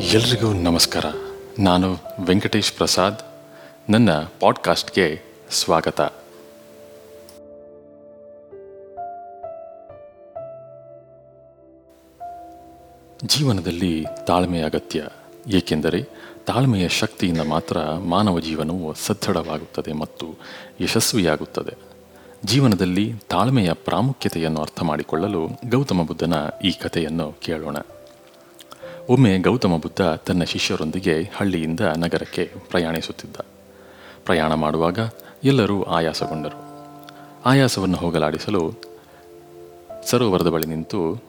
ಎಲ್ರಿಗೂ ನಮಸ್ಕಾರ. ನಾನು ವೆಂಕಟೇಶ್ ಪ್ರಸಾದ್. ನನ್ನ ಪಾಡ್ಕಾಸ್ಟ್ಗೆ ಸ್ವಾಗತ. ಜೀವನದಲ್ಲಿ ತಾಳ್ಮೆ ಅಗತ್ಯ. ಏಕೆಂದರೆ ತಾಳ್ಮೆಯ ಶಕ್ತಿಯಿಂದ ಮಾತ್ರ ಮಾನವ ಜೀವನವು ಸದೃಢವಾಗುತ್ತದೆ ಮತ್ತು ಯಶಸ್ವಿಯಾಗುತ್ತದೆ. ಜೀವನದಲ್ಲಿ ತಾಳ್ಮೆಯ ಪ್ರಾಮುಖ್ಯತೆಯನ್ನು ಅರ್ಥ ಮಾಡಿಕೊಳ್ಳಲು ಗೌತಮ ಬುದ್ಧನ ಈ ಕಥೆಯನ್ನು ಕೇಳೋಣ. ಒಮ್ಮೆ ಗೌತಮ ಬುದ್ಧ ತನ್ನ ಶಿಷ್ಯರೊಂದಿಗೆ ಹಳ್ಳಿಯಿಂದ ನಗರಕ್ಕೆ ಪ್ರಯಾಣಿಸುತ್ತಿದ್ದ. ಪ್ರಯಾಣ ಮಾಡುವಾಗ ಎಲ್ಲರೂ ಆಯಾಸಗೊಂಡರು. ಆಯಾಸವನ್ನು ಹೋಗಲಾಡಿಸಲು ಸರೋವರದ ಬಳಿ ನಿಂತು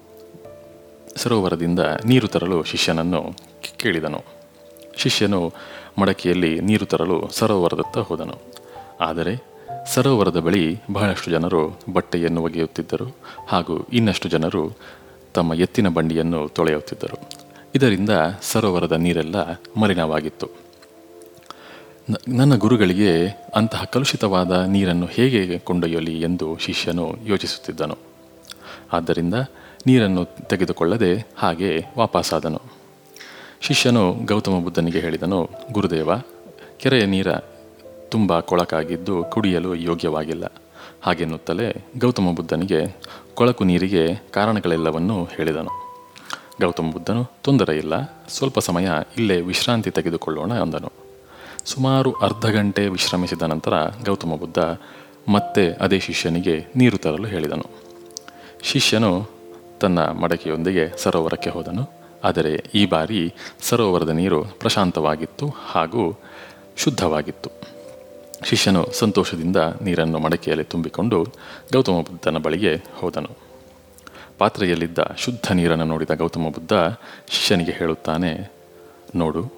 ಸರೋವರದಿಂದ ನೀರು ತರಲು ಶಿಷ್ಯನನ್ನು ಕೇಳಿದನು. ಶಿಷ್ಯನು ಮಡಕೆಯಲ್ಲಿ ನೀರು ತರಲು ಸರೋವರದತ್ತ ಹೋದನು. ಆದರೆ ಸರೋವರದ ಬಳಿ ಬಹಳಷ್ಟು ಜನರು ಬಟ್ಟೆಯನ್ನು ಒಗೆಯುತ್ತಿದ್ದರು ಹಾಗೂ ಇನ್ನಷ್ಟು ಜನರು ತಮ್ಮ ಎತ್ತಿನ ಬಂಡಿಯನ್ನು ತೊಳೆಯುತ್ತಿದ್ದರು. ಇದರಿಂದ ಸರೋವರದ ನೀರೆಲ್ಲ ಮಲಿನವಾಗಿತ್ತು. ನನ್ನ ಗುರುಗಳಿಗೆ ಅಂತಹ ಕಲುಷಿತವಾದ ನೀರನ್ನು ಹೇಗೆ ಕೊಂಡೊಯ್ಯಲಿ ಎಂದು ಶಿಷ್ಯನು ಯೋಚಿಸುತ್ತಿದ್ದನು. ಆದ್ದರಿಂದ ನೀರನ್ನು ತೆಗೆದುಕೊಳ್ಳದೆ ಹಾಗೆ ವಾಪಸ್ಸಾದನು ಶಿಷ್ಯನು ಗೌತಮ ಬುದ್ಧನಿಗೆ ಹೇಳಿದನು, ಗುರುದೇವ, ಕೆರೆಯ ನೀರ ತುಂಬ ಕೊಳಕಾಗಿದ್ದು ಕುಡಿಯಲು ಯೋಗ್ಯವಾಗಿಲ್ಲ. ಹಾಗೆನ್ನುತ್ತಲೇ ಗೌತಮ ಬುದ್ಧನಿಗೆ ಕೊಳಕು ನೀರಿಗೆ ಕಾರಣಗಳೆಲ್ಲವನ್ನೂ ಹೇಳಿದನು. ಗೌತಮ ಬುದ್ಧನು, ತೊಂದರೆ ಇಲ್ಲ, ಸ್ವಲ್ಪ ಸಮಯ ಇಲ್ಲೇ ವಿಶ್ರಾಂತಿ ತೆಗೆದುಕೊಳ್ಳೋಣ ಅಂದನು. ಸುಮಾರು ಅರ್ಧ ಗಂಟೆ ವಿಶ್ರಮಿಸಿದ ನಂತರ ಗೌತಮ ಬುದ್ಧ ಮತ್ತೆ ಅದೇ ಶಿಷ್ಯನಿಗೆ ನೀರು ತರಲು ಹೇಳಿದನು. ಶಿಷ್ಯನು ತನ್ನ ಮಡಕೆಯೊಂದಿಗೆ ಸರೋವರಕ್ಕೆ ಹೋದನು. ಆದರೆ ಈ ಬಾರಿ ಸರೋವರದ ನೀರು ಪ್ರಶಾಂತವಾಗಿತ್ತು ಹಾಗೂ ಶುದ್ಧವಾಗಿತ್ತು. ಶಿಷ್ಯನು ಸಂತೋಷದಿಂದ ನೀರನ್ನು ಮಡಕೆಯಲ್ಲಿ ತುಂಬಿಕೊಂಡು ಗೌತಮ ಬುದ್ಧನ ಬಳಿಗೆ ಹೋದನು. ಪಾತ್ರೆಯಲ್ಲಿದ್ದ ಶುದ್ಧ ನೀರನ್ನು ನೋಡಿದ ಗೌತಮ ಬುದ್ಧ ಶಿಷ್ಯನಿಗೆ ಹೇಳುತ್ತಾನೆ, ನೋಡು,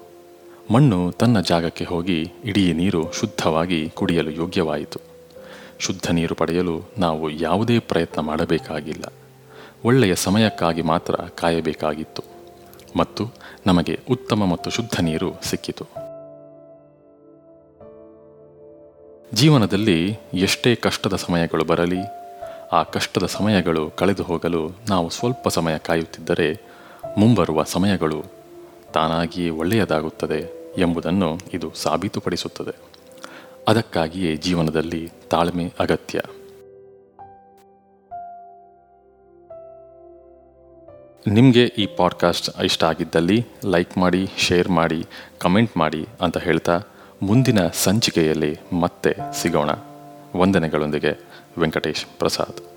ಮಣ್ಣು ತನ್ನ ಜಾಗಕ್ಕೆ ಹೋಗಿ ಇಡೀ ನೀರು ಶುದ್ಧವಾಗಿ ಕುಡಿಯಲು ಯೋಗ್ಯವಾಯಿತು. ಶುದ್ಧ ನೀರು ಪಡೆಯಲು ನಾವು ಯಾವುದೇ ಪ್ರಯತ್ನ ಮಾಡಬೇಕಾಗಿಲ್ಲ. ಒಳ್ಳೆಯ ಸಮಯಕ್ಕಾಗಿ ಮಾತ್ರ ಕಾಯಬೇಕಾಗಿತ್ತು. ಮತ್ತು ನಮಗೆ ಉತ್ತಮ ಮತ್ತು ಶುದ್ಧ ನೀರು ಸಿಕ್ಕಿತು. ಜೀವನದಲ್ಲಿ ಎಷ್ಟೇ ಕಷ್ಟದ ಸಮಯಗಳು ಬರಲಿ ಆ ಕಷ್ಟದ ಸಮಯಗಳು ಕಳೆದು ಹೋಗಲು ನಾವು ಸ್ವಲ್ಪ ಸಮಯ ಕಾಯುತ್ತಿದ್ದರೆ ಮುಂಬರುವ ಸಮಯಗಳು ತಾನಾಗಿಯೇ ಒಳ್ಳೆಯದಾಗುತ್ತದೆ ಎಂಬುದನ್ನು ಇದು ಸಾಬೀತುಪಡಿಸುತ್ತದೆ. ಅದಕ್ಕಾಗಿಯೇ ಜೀವನದಲ್ಲಿ ತಾಳ್ಮೆ ಅಗತ್ಯ. ನಿಮಗೆ ಈ ಪಾಡ್ಕಾಸ್ಟ್ ಇಷ್ಟ ಆಗಿದ್ದಲ್ಲಿ ಲೈಕ್ ಮಾಡಿ, ಶೇರ್ ಮಾಡಿ, ಕಮೆಂಟ್ ಮಾಡಿ ಅಂತ ಹೇಳ್ತಾ ಮುಂದಿನ ಸಂಚಿಕೆಯಲ್ಲಿ ಮತ್ತೆ ಸಿಗೋಣ. ವಂದನೆಗಳೊಂದಿಗೆ ವೆಂಕಟೇಶ್ ಪ್ರಸಾದ್.